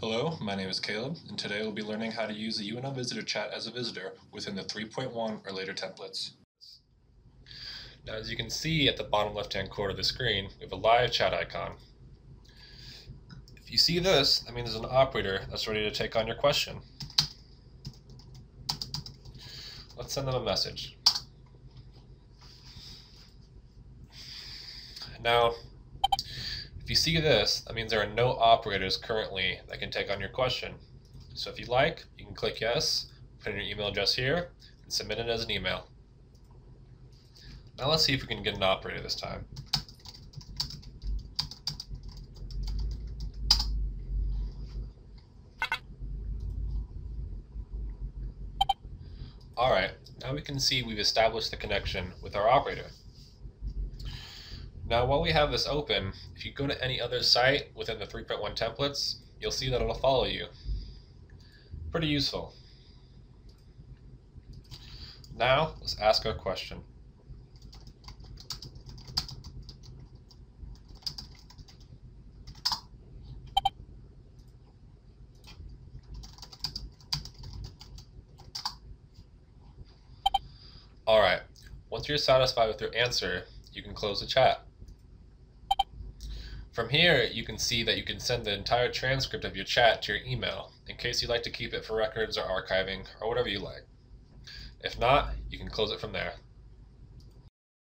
Hello, my name is Caleb, and today we'll be learning how to use the UNL Visitor Chat as a visitor within the 3.1 or later templates. Now as you can see at the bottom left hand corner of the screen, we have a live chat icon. If you see this, that means there's an operator that's ready to take on your question. Let's send them a message. Now, if you see this, that means there are no operators currently that can take on your question. So if you'd like, you can click yes, put in your email address here, and submit it as an email. Now let's see if we can get an operator this time. Alright, now we can see we've established the connection with our operator. Now while we have this open, if you go to any other site within the 3.1 templates, you'll see that it'll follow you. Pretty useful. Now, let's ask our question. Alright, once you're satisfied with your answer, you can close the chat. From here, you can see that you can send the entire transcript of your chat to your email, in case you'd like to keep it for records or archiving, or whatever you like. If not, you can close it from there.